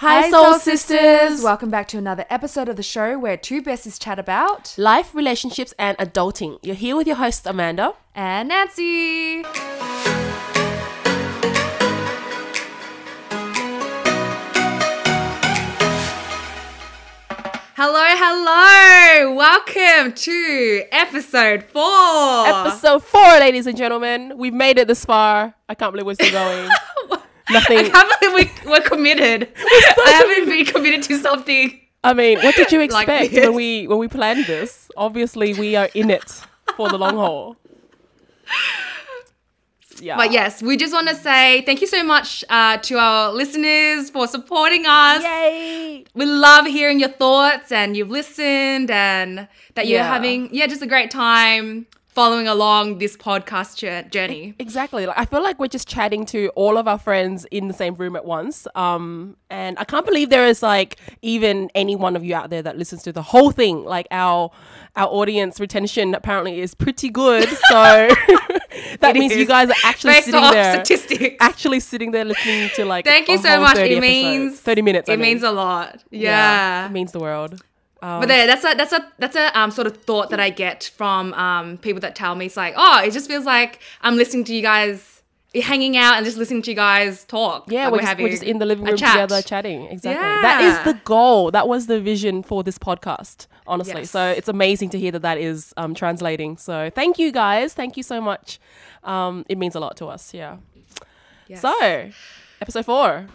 Hi, Soul Sisters. Welcome back to another episode of the show where two besties chat about Life, relationships, and adulting. You're here with your hosts, Amanda. and Nancy. Hello, hello. Welcome to episode four. Episode four, ladies and gentlemen. We've made it this far. I can't believe we're still going. Nothing. I can't believe we, we're committed. I haven't been committed to something. I mean, what did you expect this. when we when we planned this? Obviously, we are in it for the long haul. Yeah. But yes, we just want to say thank you so much uh, to our listeners for supporting us. Yay! We love hearing your thoughts and you've listened and that you're Yeah. having, yeah, just a great time following along this podcast journey. Exactly. Like I feel like we're just chatting to all of our friends in the same room at once. Um, and I can't believe there is like even any one of you out there that listens to the whole thing. Like our our audience retention apparently is pretty good. So that It means you guys are actually Based sitting there. statistics. Actually sitting there listening to like Thank you so much. It episodes. means thirty minutes. It I mean. means a lot. Yeah. it means the world. Um, But there, that's a that's a that's a um, sort of thought that I get from um, people that tell me it's like, oh, it just feels like I'm listening to you guys hanging out and just listening to you guys talk. Yeah, Like we're, just, we're just in the living room chat. together chatting. Exactly. That is the goal. That was the vision for this podcast, honestly. Yes. So it's amazing to hear that that is um, translating. So thank you guys. Thank you so much. Um, it means a lot to us. Yeah. Yes. So, episode four.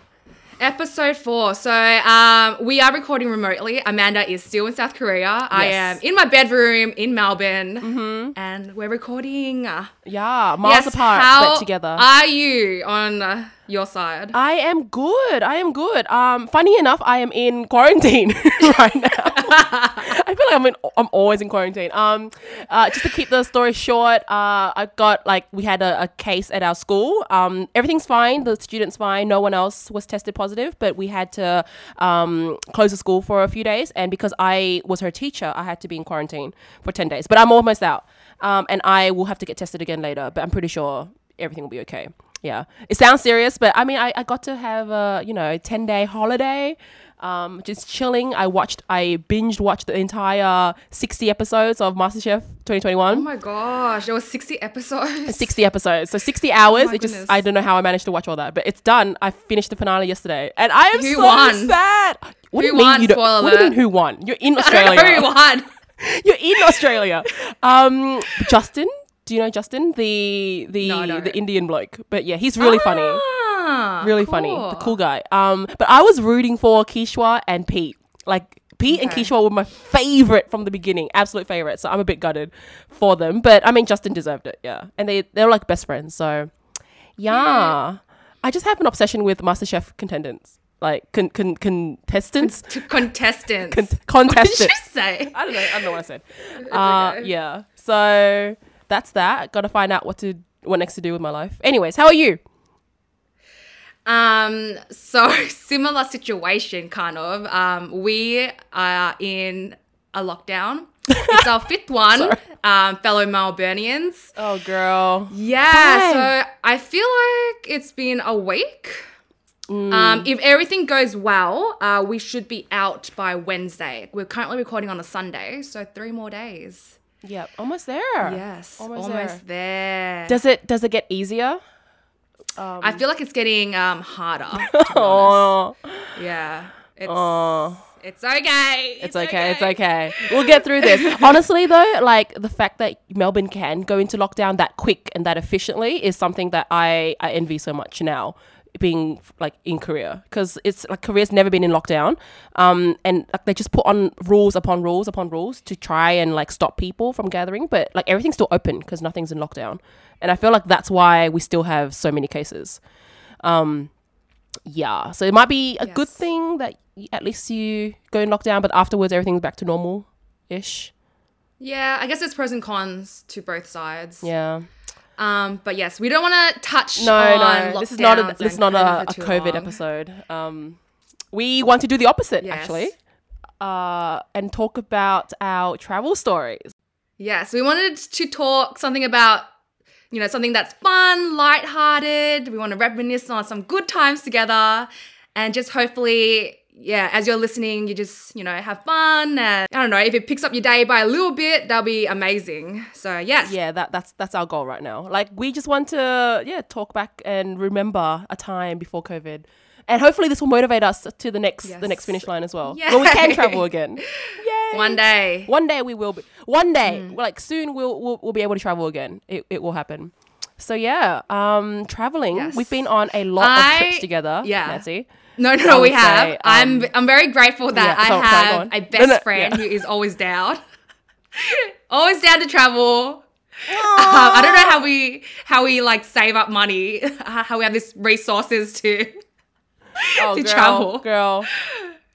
Episode four. So um, we are recording remotely. Amanda is still in South Korea. I am in my bedroom in Melbourne, and we're recording. Yeah, miles yes, apart, but together. Are you on uh, your side? I am good. I am good. Um, funny enough, I am in quarantine right now. I feel like I'm in. I'm always in quarantine. Um, uh, just to keep the story short, uh, I got like we had a, a case at our school. Um, everything's fine. The students fine. No one else was tested positive, but we had to um close the school for a few days. And because I was her teacher, I had to be in quarantine for ten days. But I'm almost out. Um, and I will have to get tested again later. But I'm pretty sure everything will be okay. Yeah, it sounds serious, but I mean, I, I got to have a you know ten day holiday, um, just chilling. I watched, I binged watched the entire sixty episodes of MasterChef 2021. Oh my gosh, there was sixty episodes. 60 episodes, so 60 hours. Oh it just. I don't know how I managed to watch all that, but it's done. I finished the finale yesterday, and I am Who so won? sad. What do Who you mean won? you don't? Spoiler What do you mean who won? You're in Australia. who won. You're in Australia. Um, Justin. Do you know Justin, the the No, the Indian bloke? But yeah, he's really funny. Ah, really funny, the cool guy. Um, but I was rooting for Kishwar and Pete. Like Pete and Okay. Kishwar were my favorite from the beginning, absolute favorite. So I'm a bit gutted for them. But I mean, Justin deserved it, yeah. And they they were like best friends. So yeah, I just have an obsession with MasterChef contendants, like con- con- contestants, contestants. Con- what did you contestants. say? I don't know. I don't know what I said. Uh, okay. yeah. So that's that. Got to find out what to what next to do with my life. Anyways, how are you? Um, so similar situation, kind of. Um, we are in a lockdown. It's our fifth one, um, fellow Melburnians. Oh, girl. Yeah, Fine. so I feel like it's been a week. Mm. Um, if everything goes well, uh, we should be out by Wednesday. We're currently recording on a Sunday, so three more days. Yep, almost there. Yes, almost, almost, there. there. Does it does it get easier? I feel like it's getting um, harder. to be honest. Oh, Yeah, it's oh, it's okay. it's okay, it's okay. We'll get through this. Honestly, though, like the fact that Melbourne can go into lockdown that quick and that efficiently is something that I I envy so much now. Being like in Korea, because it's like Korea's never been in lockdown, um, and like they just put on rules upon rules upon rules to try and like stop people from gathering, but like everything's still open because nothing's in lockdown, and I feel like that's why we still have so many cases. Um, yeah, so it might be a good thing that at least you go in lockdown, but afterwards everything's back to normal ish. Yeah, I guess there's pros and cons to both sides. Yeah. Um, but yes, we don't want to touch No, on no, this is not a this is not a, COVID a COVID long. episode. Um, we want to do the opposite Yes. actually, uh, and talk about our travel stories. Yes, we wanted to talk something about, you know, something that's fun, lighthearted. We want to reminisce on some good times together. and just hopefully yeah, as you're listening, you just, you know, have fun. And I don't know, if it picks up your day by a little bit, that'll be amazing. So, yes. Yeah, that that's that's our goal right now. Like we just want to yeah, talk back and remember a time before COVID. And hopefully this will motivate us to the next the next finish line as well. When we can travel again. Yay. One day. One day we will be. One day, Mm. like soon, we'll, we'll we'll be able to travel again. It it will happen. So yeah, um, traveling. Yes. We've been on a lot of trips together. yeah. Nancy. No, no, no, we have. say, I'm um, I'm very grateful that yeah, I have a best no, friend yeah. who is always down. always down to travel. Um, I don't know how we how we like save up money, how we have this resources to Oh, to girl, travel. girl.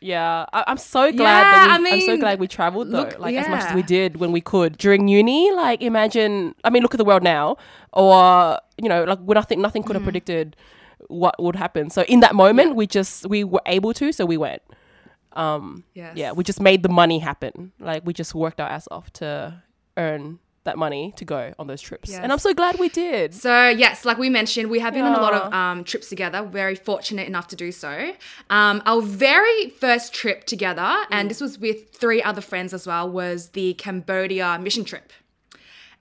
Yeah, I, I'm so glad Yeah, that we, I I'm so glad we traveled though, look- like as much as we did when we could during uni. Like, imagine, I mean, look at the world now, or you know, like when I think nothing could have Mm-hmm. predicted what would happen. So in that moment, we just we were able to, so we went. Yes. Yeah, we just made the money happen. Like we just worked our ass off to earn that money to go on those trips, and I'm so glad we did. So yes, like we mentioned, we have been on a lot of um, trips together. Very fortunate enough to do so. Um, our very first trip together, Mm. and this was with three other friends as well, was the Cambodia mission trip.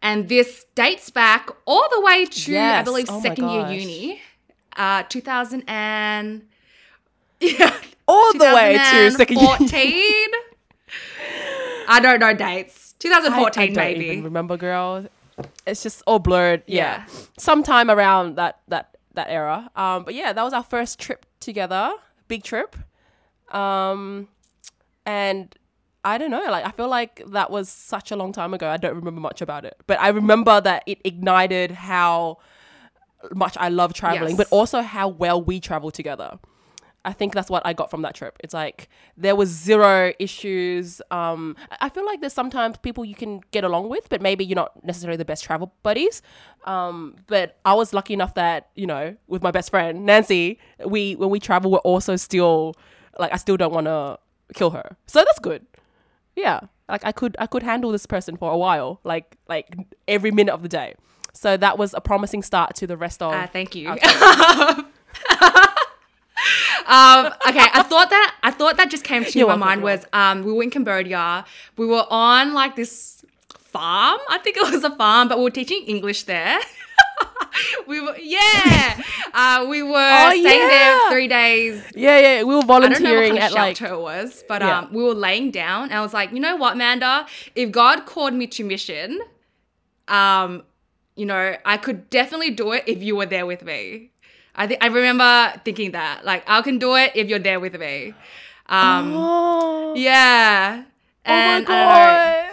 And this dates back all the way to, I believe, Oh second year uni, uh, 2000 and yeah, All the way to second year. 2014. I don't know dates. I- 2014 I, don't maybe. even remember, girl. It's just all blurred. Yeah. Yeah. sometime around that that that era. Um, but yeah, that was our first trip together, big trip. Um, and I don't know, like I feel like that was such a long time ago. I don't remember much about it, but I remember that it ignited how much I love traveling, Yes. but also how well we travel together. I think that's what I got from that trip. It's like there was zero issues. Um, I I feel like there's sometimes people you can get along with, but maybe you're not necessarily the best travel buddies. Um, but I was lucky enough that you know, with my best friend Nancy, we when we travel, we're also still like I still don't want to kill her, so that's good. Yeah, like I could I could handle this person for a while, like like every minute of the day. So that was a promising start to the rest of. Uh, thank you. um, okay, I thought that I thought that just came to You're my welcome, mind was um, we were in Cambodia. We were on like this farm. I think it was a farm, but we were teaching English there. we were yeah. Uh, we were Oh, staying yeah. there three days. yeah, yeah, we were I don't know what volunteering kind of at like shelter it was, but Yeah. um, we were laying down, and I was like, you know what, Manda, if God called me to mission, um, you know, I could definitely do it if you were there with me. I think I remember thinking that, like, I can do it if you're there with me. Um, Oh, yeah. And oh my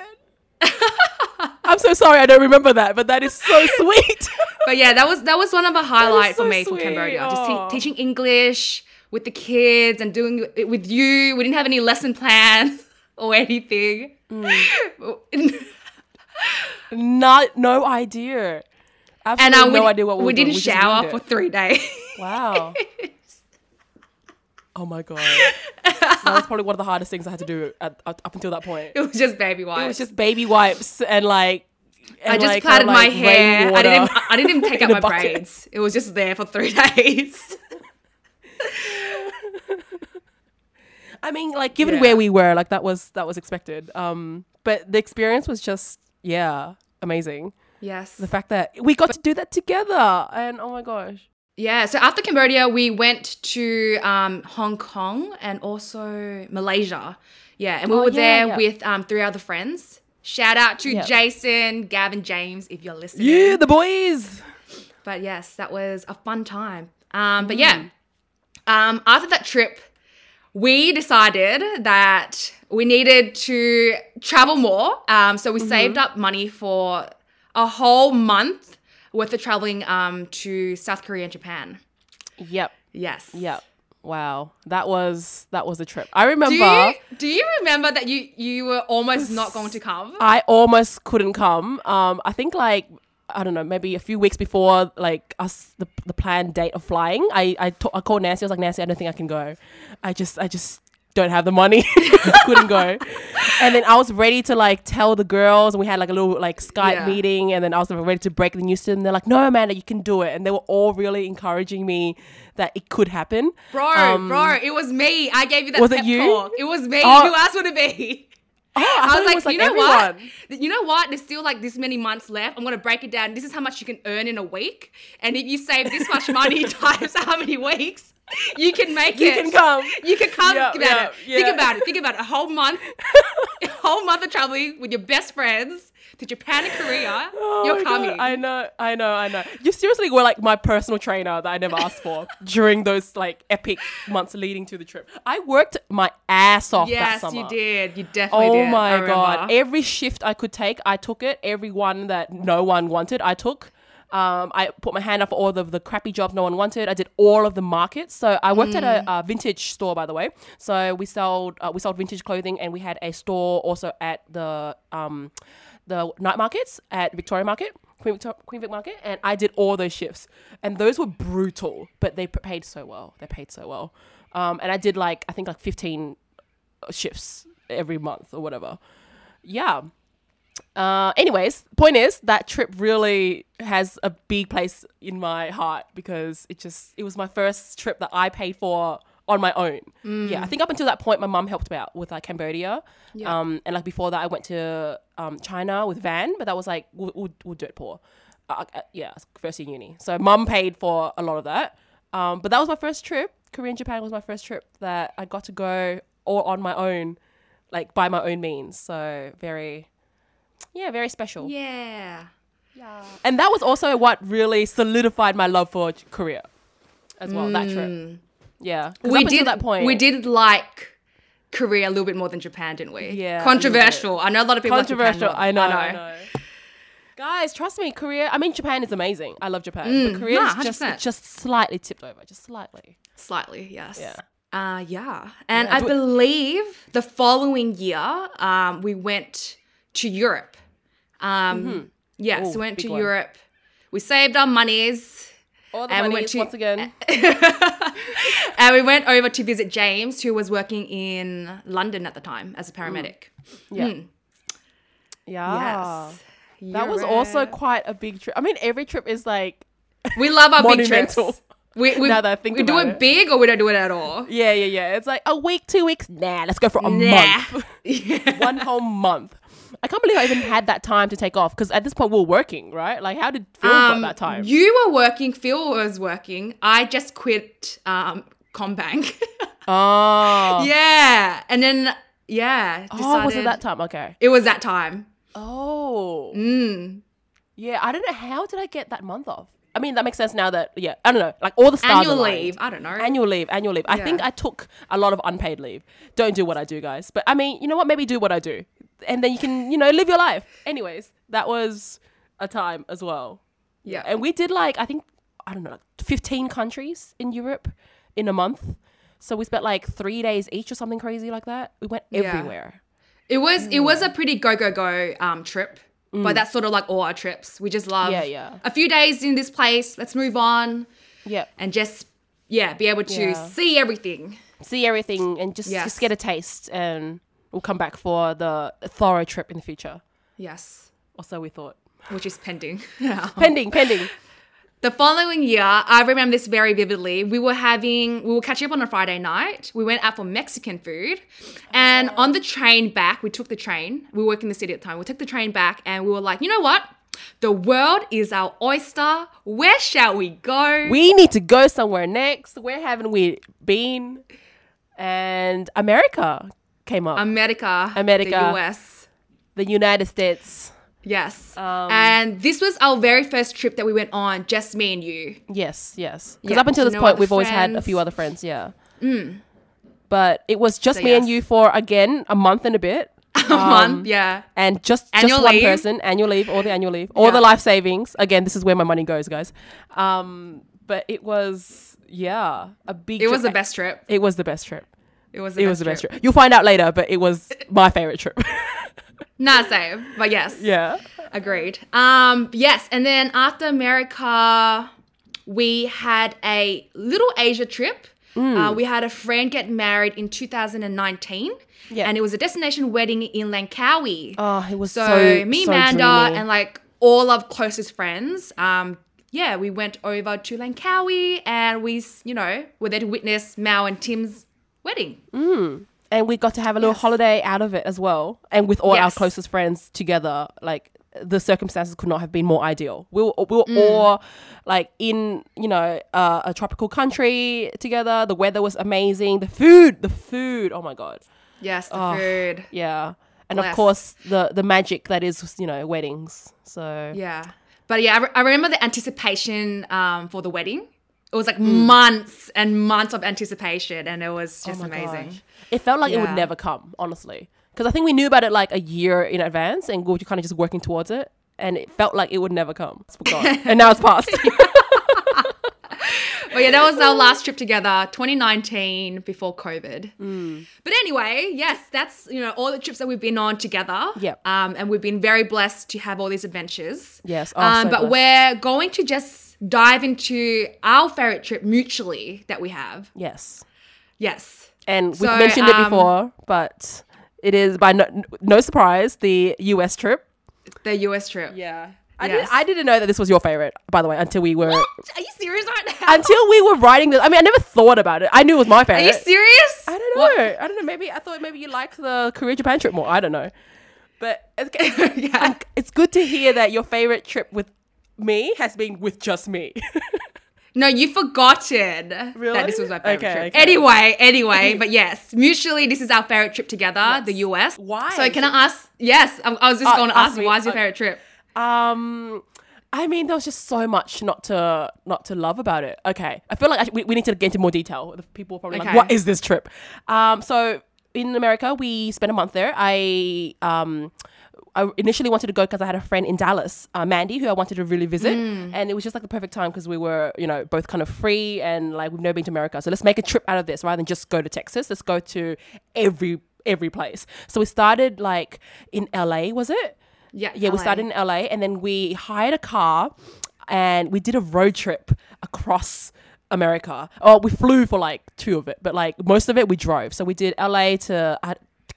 god. I'm so sorry I don't remember that, but that is so sweet. but yeah, that was that was one of the highlights so for me from sweet. Cambodia. Just te- teaching English with the kids and doing it with you. We didn't have any lesson plans or anything. Mm. Not no idea. and Absolutely uh, we, no idea what we, we were doing. We didn't We shower for three days. Wow. oh my god. that was probably one of the hardest things I had to do at, at- up until that point. it was just baby wipes. It was just baby wipes and like. I just like, plaited my like, hair. I didn't. I didn't even take out my bucket. braids. It was just there for three days. I mean, like given Yeah. where we were, like that was that was expected. Um, but the experience was just yeah, amazing. yes. The fact that we got to do that together, and oh my gosh, Yeah. So after Cambodia, we went to um, Hong Kong and also Malaysia. Yeah, and we Oh, were yeah, there yeah. with um, three other friends. Shout out to Yeah. Jason, Gavin, James, if you're listening. yeah, the boys. But yes, that was a fun time. Um, but yeah, um, after that trip, we decided that we needed to travel more. Um, so we saved up money for a whole month worth of traveling um, to South Korea and Japan. Yep, Yes. yep. Wow, that was that was a trip. I remember. Do you, do you remember that you you were almost not going to come? I almost couldn't come. Um, I think like I don't know, maybe a few weeks before like us the, the planned date of flying, I I, ta- I called Nancy. I was like, Nancy, I don't think I can go. I just I just don't have the money, couldn't go. And then I was ready to like tell the girls, and we had like a little like Skype Yeah. meeting, and then I was ready to break the news to them. They're like, "No, Amanda, you can do it," and they were all really encouraging me that it could happen. Bro, Um, bro, it was me. I gave you that Was it you? talk. It was me. Oh. Who else would it be? Oh, I, I was like, was, like you know everyone. what? You know what? There's still like this many months left. I'm gonna break it down. This is how much you can earn in a week, and if you save this much money times how many weeks, you can make You it. You can come. You can come. Yeah, Think about yeah, it. Think about it. Think about it. A whole month, a whole month of traveling with your best friends to Japan and Korea. Oh You're my God, coming. I know, I know, I know. You seriously were like my personal trainer that I never asked for during those like epic months leading to the trip. I worked my ass off that yes, summer. you did. You definitely Oh did. I my god! Every shift I could take, I took it. Every one that no one wanted, I took. Um, I put my hand up for all of the crappy jobs no one wanted. I did all of the markets. So I worked at Mm. a, vintage store, by the way. So we sold uh, we sold vintage clothing, and we had a store also at the um, the night markets at Victoria Market, Queen, Victor- Queen Vic Market, and I did all those shifts, and those were brutal, but they paid so well. They paid so well, um, and I did like I think like fifteen shifts every month or whatever. Yeah. Uh, anyways, point is that trip really has a big place in my heart because it just it was my first trip that I paid for on my own. Yeah, I think up until that point, my mum helped me out with like Cambodia, Yeah. um, and like before that, I went to um, China with Van, but that was like we'll, we'll, we'll do it poor. Uh, uh, yeah, first year uni, so mum paid for a lot of that. Um, but that was my first trip. Korea and Japan was my first trip that I got to go all on my own, like by my own means. So very, yeah, very special. Yeah. Yeah. And that was also what really solidified my love for Korea as well. That trip. Yeah. we did that point. we did like Korea a little bit more than Japan, didn't we? Yeah, Controversial. I know a lot of people like Japan controversial. more. I know. I know. Guys, trust me, Korea. I mean, Japan is amazing. I love Japan, but Korea nah, is just 100%. just slightly tipped over, just slightly. Slightly, yes. Yeah. Uh, yeah. And Yeah, I believe the following year, um, we went to Europe. Um, Yeah, Ooh, so we went to one. Europe. We saved our monies. All the And we went to- once again. and we went over to visit James, who was working in London at the time as a paramedic. Yeah. Hmm. Yeah. Yes. That was also quite a big trip. I mean, every trip is like We love our big trips. We, we, Now that I think we do it it. big or we don't do it at all. Yeah, yeah, yeah. It's like a week, two weeks. Nah, let's go for a Nah. month. One whole month. I can't believe I even had that time to take off because at this point we were working, right? Like, how did Phil Um, got that time? You were working, Phil was working. I just quit um, CommBank. oh, yeah. And then, yeah. oh, was it that time? Okay. It was that time. Oh, Mm. yeah. I don't know how did I get that month off. I mean, that makes sense now that yeah. I don't know. Like all the stars Annual aligned. leave. I don't know. Annual leave, annual leave. I think I took a lot of unpaid leave. Don't do what I do, guys. But I mean, you know what? Maybe do what I do, and then you can, you know, live your life. Anyways, that was a time as well. yeah. And we did like I think I don't know, like fifteen countries in Europe in a month. So we spent like three days each or something crazy like that. We went Yeah. everywhere. It was it was a pretty go go go um trip. But that's sort of like all our trips. We just love Mm. Yeah, yeah. a few days in this place. Let's move on Yeah. and just yeah, be able to Yeah. see everything. See everything and just, Yes. just get a taste and we'll come back for the thorough trip in the future. Yes. Or so we thought. Which is pending. Pending, pending. The following year, I remember this very vividly. We were having, we were catching up on a Friday night. We went out for Mexican food. And on the train back, we took the train. We were working in the city at the time. We took the train back and we were like, you know what? The world is our oyster. Where shall we go? We need to go somewhere next. Where haven't we been? And America came up. America. America. The US. the United States. Yes. Um, and this was our very first trip that we went on, just me and you. Yes, yes. Because Yeah, up until this no point, we've always had a few other friends. Yeah. But it was just So, me and you for again a month and a bit, A month, yeah. and just Annual just one leave. person annual leave, all the annual leave, all the life savings. Again, this is where my money goes, guys. Um, but it was yeah a big. It was the best trip. It was the best trip. It was the It best was the best trip. You'll find out later, but it was my favorite trip. Nah, same. But yes. yeah. Agreed. Um, yes, and then after America, we had a little Asia trip. Uh, we had a friend get married in 2019. Yeah. And it was a destination wedding in Langkawi. Oh, it was so, so, me, so Amanda, dreamy. and like all of closest friends, um, yeah, we went over to Langkawi and we, you know, were there to witness Mao and Tim's wedding. and we got to have a little holiday out of it as well and with all our closest friends together like the circumstances could not have been more ideal we were, we were Mm. all like in you know uh, a tropical country together the weather was amazing the food the food oh my god Yes, the Oh. food. yeah and of course the the magic that is you know weddings so Yeah. But yeah, I, re- I remember the anticipation um, for the wedding. It was like Mm. months and months of anticipation, and it was just Oh amazing. gosh. It felt like it would never come, honestly. Because I think we knew about it like a year in advance and we were kind of just working towards it. And it felt like it would never come. It's forgotten. and now it's past. But yeah, that was our last trip together, 2019, before COVID. Mm. But anyway, yes, that's you know all the trips that we've been on together. Yep. Um, and we've been very blessed to have all these adventures. Yes, oh, um, so but blessed. we're going to just dive into our favorite trip mutually that we have. yes. Yes. And we've So, mentioned it um, before, but it is by no, no surprise the US trip. The US trip. Yeah. I, Yes. didn't, I didn't know that this was your favorite, by the way, until we were Are you serious right now? until we were writing this. I mean, I never thought about it. I knew it was my favorite. Are you serious? I don't know. I don't know. Maybe I thought maybe you liked the Korea Japan trip more. I don't know. But it's, Yeah. It's good to hear that your favorite trip with me has been with just me. No, you've forgotten Really? that this was my favorite Okay, trip. okay. Anyway, anyway, but yes, mutually, this is our favorite trip together, the US. Why? So can I ask? Yes, I, I was just Oh, going to ask ask me. you, why is your Oh. favorite trip? um, I mean, there was just so much not to not to love about it. Okay, I feel like I, we, we need to get into more detail. The people are probably Okay. like, "What is this trip?" Um, so in America, we spent a month there. I um. I initially wanted to go because I had a friend in Dallas, uh, Mandy, who I wanted to really visit, and it was just like the perfect time because we were, you know, both kind of free and like we've never been to America, so let's make a trip out of this rather than just go to Texas. Let's go to every every place. So we started like in LA, was it? Yeah, yeah. We started in LA, and then we hired a car, and we did a road trip across America. Oh, we flew for like two of it, but like most of it we drove. So we did LA to.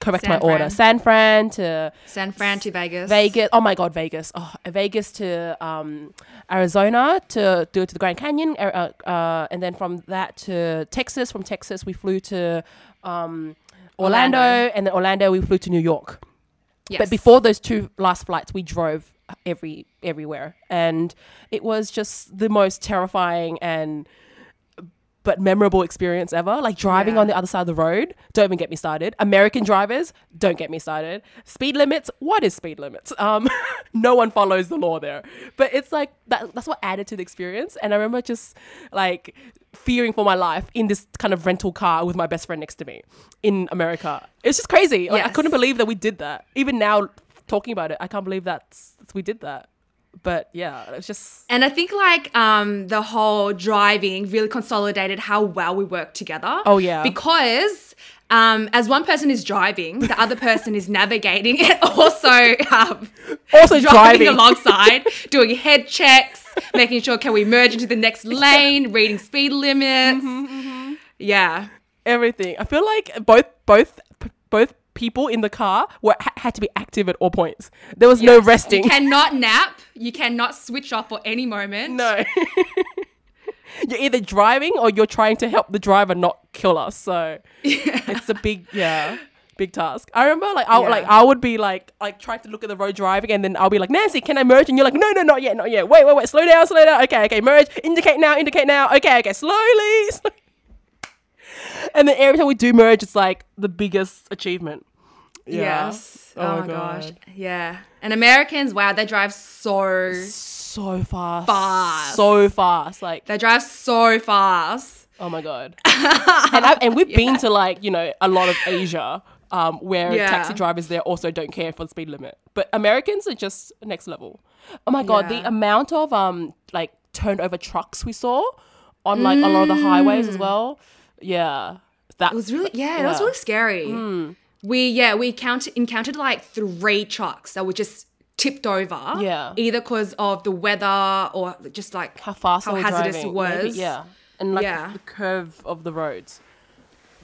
Correct San my order. San Fran to San Fran to Vegas. Vegas. Oh my God, Vegas. Oh, Vegas to um, Arizona to do it to the Grand Canyon, uh, uh, and then from that to Texas. From Texas, we flew to um, Orlando, Orlando. and then Orlando we flew to New York. Yes. But before those two last flights, we drove every everywhere, and it was just the most terrifying and but memorable experience ever. Like driving Yeah. on the other side of the road, don't even get me started. American drivers, don't get me started. Speed limits, what is speed limits? Um, no one follows the law there. But it's like that, that's what added to the experience. And I remember just like fearing for my life in this kind of rental car with my best friend next to me in America. It's just crazy. Like, I couldn't believe that we did that. Even now talking about it, I can't believe that we did that. But yeah, it's just And I think like um, the whole driving really consolidated how well we work together. Oh, yeah. Because um, as one person is driving, the other person is navigating and also um, also driving, driving. alongside, doing head checks, making sure can we merge into the next lane, reading speed limits. Mm-hmm, Yeah. everything. I feel like both both both people in the car were ha- had to be active at all points. There was no resting. You cannot nap. You cannot switch off for any moment. no. you're either driving or you're trying to help the driver not kill us. So it's a big yeah. Big task. I remember, like, I Yeah. like I would be like, like trying to look at the road driving, and then I'll be like, Nancy, can I merge? And you're like, No, no, not yet, not yet. Wait, wait, wait. Slow down, slow down. Okay, okay. Merge. Indicate now. Indicate now. Okay, okay. Slowly. slowly. And then every time we do merge, it's like the biggest achievement. Yeah. Yes. Oh, my gosh. Yeah. And Americans, wow, they drive so So fast. Fast. So fast. Like, they drive so fast. oh my God. and, I, and we've been to like, you know, a lot of Asia um, where Yeah. taxi drivers there also don't care for the speed limit. But Americans are just next level. Oh my God. Yeah. The amount of um like turned over trucks we saw on like a lot of the highways as well. Yeah. That It was really yeah, it was Hmm. really scary. We yeah, we counted encountered like three trucks that were just tipped over. Yeah. Either because of the weather or just like how fast how hazardous driving? it was. Maybe, yeah. and like Yeah. the curve of the roads.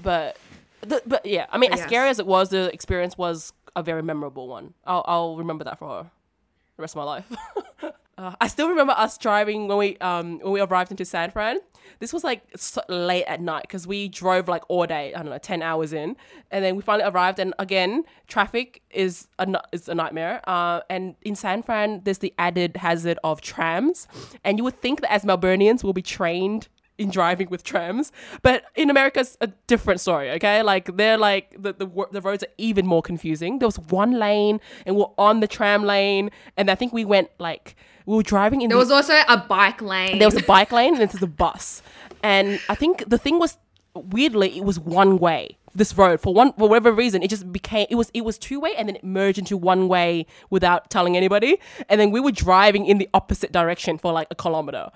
But, the, but yeah, I mean, But as scary as it was, the experience was a very memorable one. I'll I'll remember that for her the rest of my life. uh, I still remember us driving when we um when we arrived into San Fran. This was like so late at night because we drove like all day. I don't know, ten hours in, and then we finally arrived. And again, traffic is a is a nightmare. Uh, and in San Fran, there's the added hazard of trams, and you would think that as Melburnians, we'll be trained in driving with trams. But in America, it's a different story, okay? Like they're like the, the the roads are even more confusing. There was one lane and we're on the tram lane and I think we went like we were driving in There the, was also a bike lane. there was a bike lane and then there's a bus. And I think the thing was weirdly it was one way. This road for one for whatever reason it just became it was it was two way and then it merged into one way without telling anybody and then we were driving in the opposite direction for like a kilometer.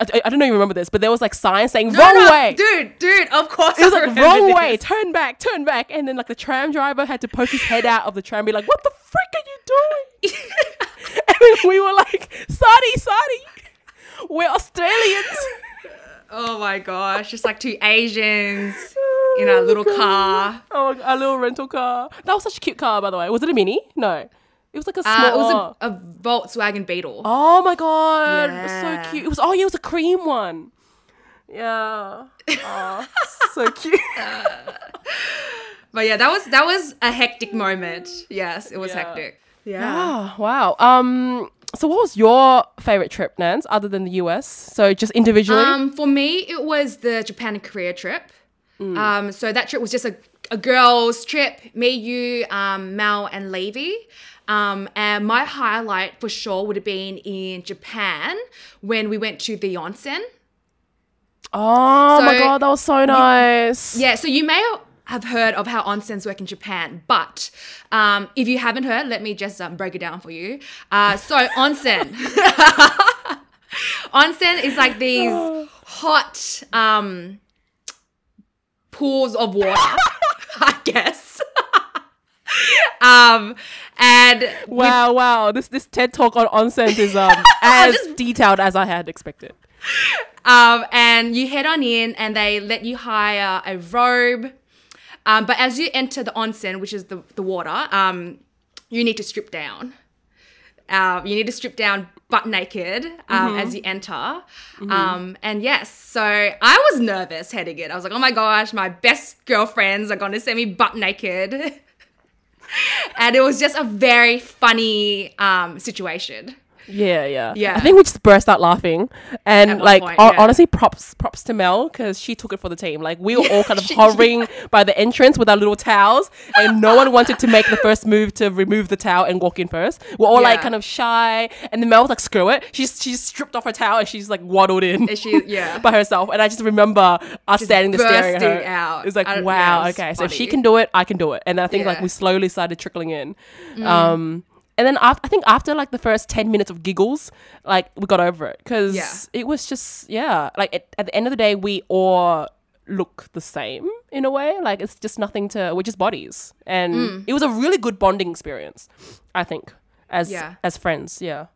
I, I don't know if you remember this but there was like signs saying No, wrong no, way. dude, dude. Of course, It was I like wrong this. way, turn back, turn back, and then like the tram driver had to poke his head out of the tram, and be like, "What the frick are you doing?" and then we were like, "Sorry, sorry, we're Australians." Oh my gosh, just like two Asians in a little car. Oh, a little rental car. That was such a cute car, by the way. Was it a mini? No, it was like a small. Uh, it was a, a Volkswagen Beetle. oh my god, it was so cute. It was oh yeah, it was a cream one. Yeah. Oh, so cute. But yeah, that was that was a hectic moment. Yes, it was hectic. Yeah. hectic. Ah, wow. Um. So, what was your favorite trip, Nance, other than the US? So, just individually. Um, for me, it was the Japan and Korea trip. Mm. Um, so that trip was just a, a girls' trip. Me, you, um, Mel, and Levy. Um, and my highlight for sure would have been in Japan when we went to the onsen. oh my god, that was so nice. Yeah, so you may have heard of how onsens work in Japan, but um, if you haven't heard, let me just um, break it down for you. Uh, so onsen, onsen is like these hot um, pools of water, I guess. um, and Wow, wow. This this TED talk on onsen is um as just- detailed as I had expected. Um, and you head on in, and they let you hire a robe. Um, but as you enter the onsen, which is the, the water, um, you need to strip down. Um, you need to strip down butt naked um, as you enter. Um, and yes, so I was nervous heading in. I was like, oh my gosh, my best girlfriends are going to send me butt naked. and it was just a very funny um, situation. Yeah, yeah, Yeah. I think we just burst out laughing, and like point, hon- yeah. honestly, props props to Mel because she took it for the team. Like we were all kind of hovering by the entrance with our little towels, and no one wanted to make the first move to remove the towel and walk in first. We're all like kind of shy, and then Mel was like, "Screw it!" She's she's stripped off her towel and she's like waddled in. And she- yeah. by herself, and I just remember us standing there staring at her. out. It was like, wow, yeah, okay, so if she can do it, I can do it. And I think like Yeah. Mm. we slowly started trickling in. Um, and then after, I think after like the first 10 minutes of giggles, like we got over it because Yeah. it was just, yeah, like at, at the end of the day, we all look the same in a way. Like it's just nothing to, we're just bodies. And Mm. it was a really good bonding experience, I think, as, Yeah. as friends. Yeah.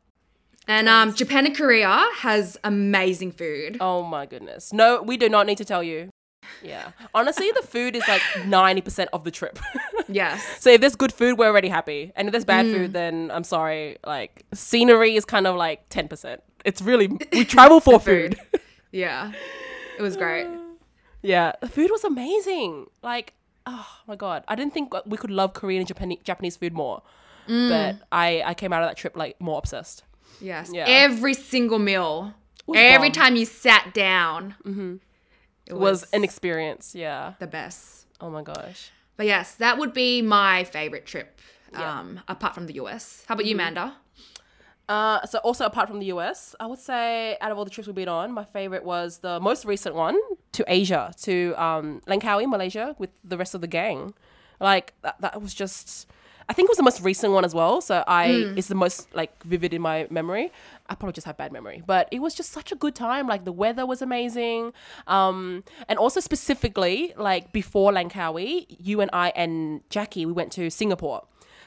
And um, Japan and Korea has amazing food. Oh my goodness. No, we do not need to tell you. Yeah. Honestly, the food is like 90% of the trip. Yes. So if there's good food, we're already happy. And if there's bad Mm. food, then I'm sorry. Like scenery is kind of like 10%. It's really we travel for food. Yeah. It was great. yeah, the food was amazing. Like oh my god, I didn't think we could love Korean and Japan- Japanese food more. Mm. But I I came out of that trip like more obsessed. Yes. Yeah. Every single meal. Every bomb. time you sat down. Mm-hmm. It It was an experience. Yeah. the best. Oh my gosh. But yes, that would be my favorite trip. Yeah. Mm-hmm. Um, apart from the US. How about you, Manda? Uh, so also apart from the US, I would say out of all the trips we've been on, my favorite was the most recent one to Asia, to um, Langkawi, Malaysia, with the rest of the gang. Like that, that was just, I think it was the most recent one as well. So I, it's the most like vivid in my memory. I probably just have bad memory, but it was just such a good time. Like the weather was amazing, um, and also specifically like before Langkawi, you and I and Jackie we went to Singapore.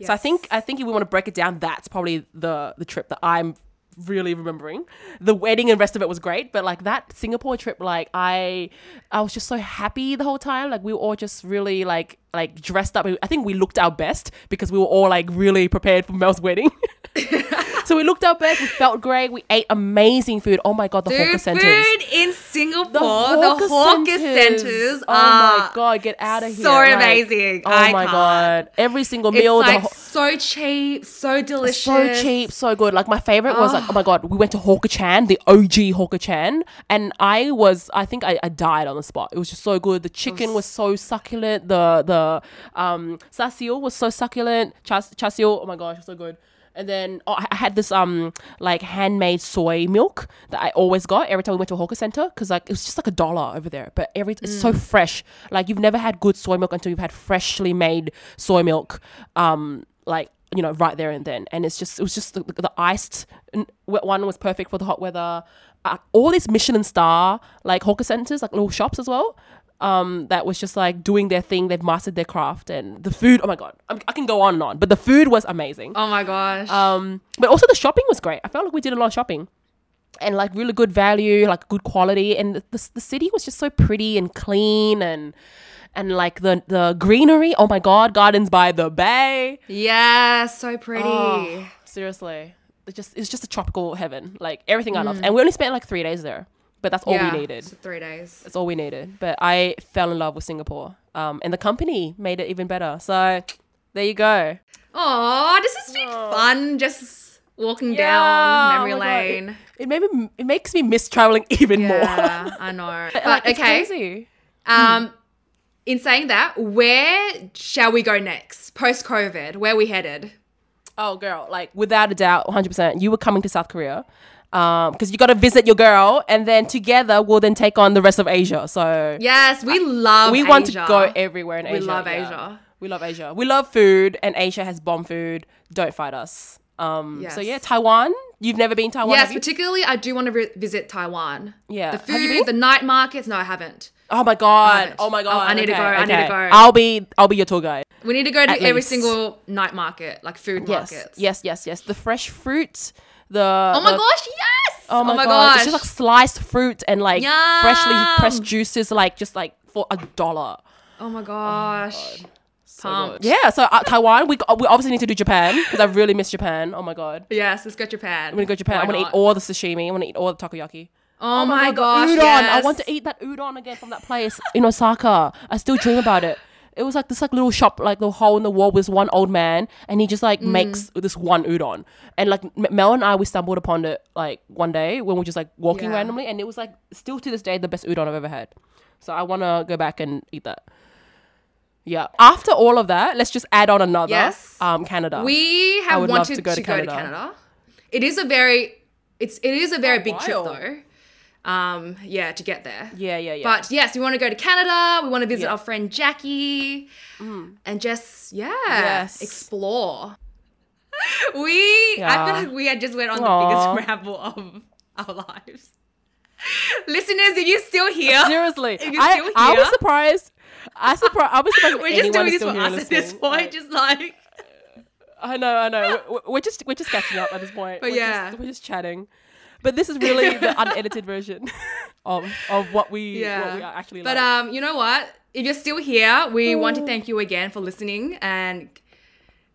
So I think I think if we want to break it down, that's probably the the trip that I'm really remembering. The wedding and rest of it was great, but like that Singapore trip, like I, I was just so happy the whole time. Like we were all just really like like dressed up. I think we looked our best because we were all like really prepared for Mel's wedding. so we looked our best. We felt great. We ate amazing food. Oh my god, the Dude, hawker centers. food in Singapore, the hawker, centers, Oh are my god, get out of here! so Like, amazing. Oh I my can't. god, every single It's meal, the like ho- so cheap, so delicious, so cheap, so good. Like my favorite was like, oh my god, we went to Hawker Chan, the OG Hawker Chan, and I was, I think I, I died on the spot. It was just so good. The chicken was so succulent. The the um sasil was so succulent. Chas char siu, oh my gosh, so good. And then oh, I had this um like handmade soy milk that I always got every time we went to a hawker center because like it was just like a dollar over there, but every it's so fresh. Like you've never had good soy milk until you've had freshly made soy milk. Um, like you know right there and then and it's just it was just the, the, iced one was perfect for the hot weather uh, all these michelin and star like hawker centers like little shops as well um that was just like doing their thing. They've mastered their craft and the food oh my god I'm, i can go on and on but the food was amazing. Oh my gosh. um but also the shopping was great. I felt like we did a lot of shopping and like really good value like good quality. And the, the, the city was just so pretty and clean and and like the the greenery oh my god gardens by the bay. Yeah, so pretty. Oh, seriously, it's just it's just a tropical heaven. Like everything I loved, and we only spent like three days there, but that's all yeah, we needed. so three days. That's all we needed. But I fell in love with Singapore, um, and the company made it even better. So there you go. Oh, this has been fun. Just walking Yeah, down memory oh my God, it- lane. It made me it makes me miss traveling even more. Yeah, I know. But Like, it's okay. crazy. Um, in saying that, where shall we go next? Post COVID, where we headed? Oh, girl, like without a doubt, 100%. You were coming to South Korea. Um, because you got to visit your girl, and then together we'll then take on the rest of Asia. So Yes, we love. we want to go everywhere in We Asia. We love yeah. Asia. We love Asia. We love food, and Asia has bomb food. Don't fight us. Um, So yeah, Taiwan. You've never been Taiwan, Yes, particularly I do want to vi- visit Taiwan. Yeah. The food, been? the night markets. No, I haven't. Oh my god! Oh my Oh, god! I need to Okay, go, I need to okay. go. I'll be I'll be your tour guide. We need to go to At every least. single night market, like food Yes, markets. yes, yes, yes. The fresh fruit. The Oh my the- gosh, yes! Oh my, god! gosh. It's just like sliced fruit and like freshly pressed juices, like just like for a dollar. oh my gosh. So Pumped. good. Yeah. So uh, Taiwan, we we obviously need to do Japan because I really miss Japan. Oh my god! Yes, let's go Japan. I'm gonna go to Japan. Why I want to eat all the sashimi. I want to eat all the takoyaki. Oh, my, the gosh, udon. yes. I want to eat that udon again from that place in Osaka. I still dream about it. It was like this like little shop, like little hole in the wall with one old man, and he just like Mm. makes this one udon. And like M- Mel and I, we stumbled upon it like one day when we are just like walking Yeah. randomly, and it was like still to this day the best udon I've ever had. So I want to go back and eat that. Yeah. After all of that, let's just add on another. Yes. Um, Canada. We have wanted to go to Canada. Canada. It is a very, it's it is a very big trip though. Um, yeah, to get there. yeah, yeah, yeah. But yes, we want to go to Canada. We want to visit Yeah. Mm. our friend Jackie, and just yeah, Yes. explore. We, I feel like we had just went on Aw. the biggest ramble of our lives. Listeners, if you're still here, Seriously, If you're I, still I was surprised. I surprised. I was surprised. we're just doing this for here us at this point, Like, just like I know, I know. We're, we're just we're just catching up at this point. But we're yeah. just, we're just chatting. But this is really the unedited version of of what we what we are actually But like. um, you know what? If you're still here, we want Oh. to thank you again for listening and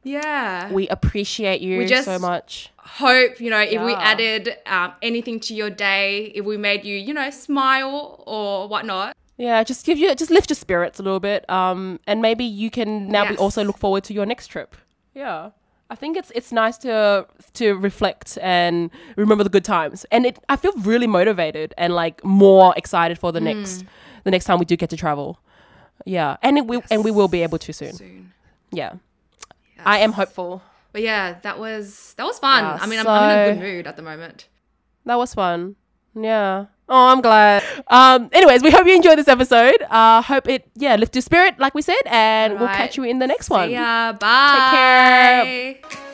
yeah. we appreciate you we just- so much. hope, you know, if we added um, anything to your day, if we made you, you know, smile or whatnot. Yeah, just give you just lift your spirits a little bit. Um, and maybe you can now be also look forward to your next trip. Yeah. I think it's it's nice to to reflect and remember the good times. And it I feel really motivated and like more excited for the next Hmm. the next time we do get to travel. Yeah. And it will and we will be able to soon. Soon. Yeah. I am hopeful. But yeah, that was that was fun. Yeah, I mean, I'm, I'm in a good mood at the moment. That was fun. Yeah. Oh, I'm glad. Um, anyways, we hope you enjoyed this episode. Uh, hope it, yeah, lift your spirit, like we said, and we'll catch you in the next one. See ya. Bye. care.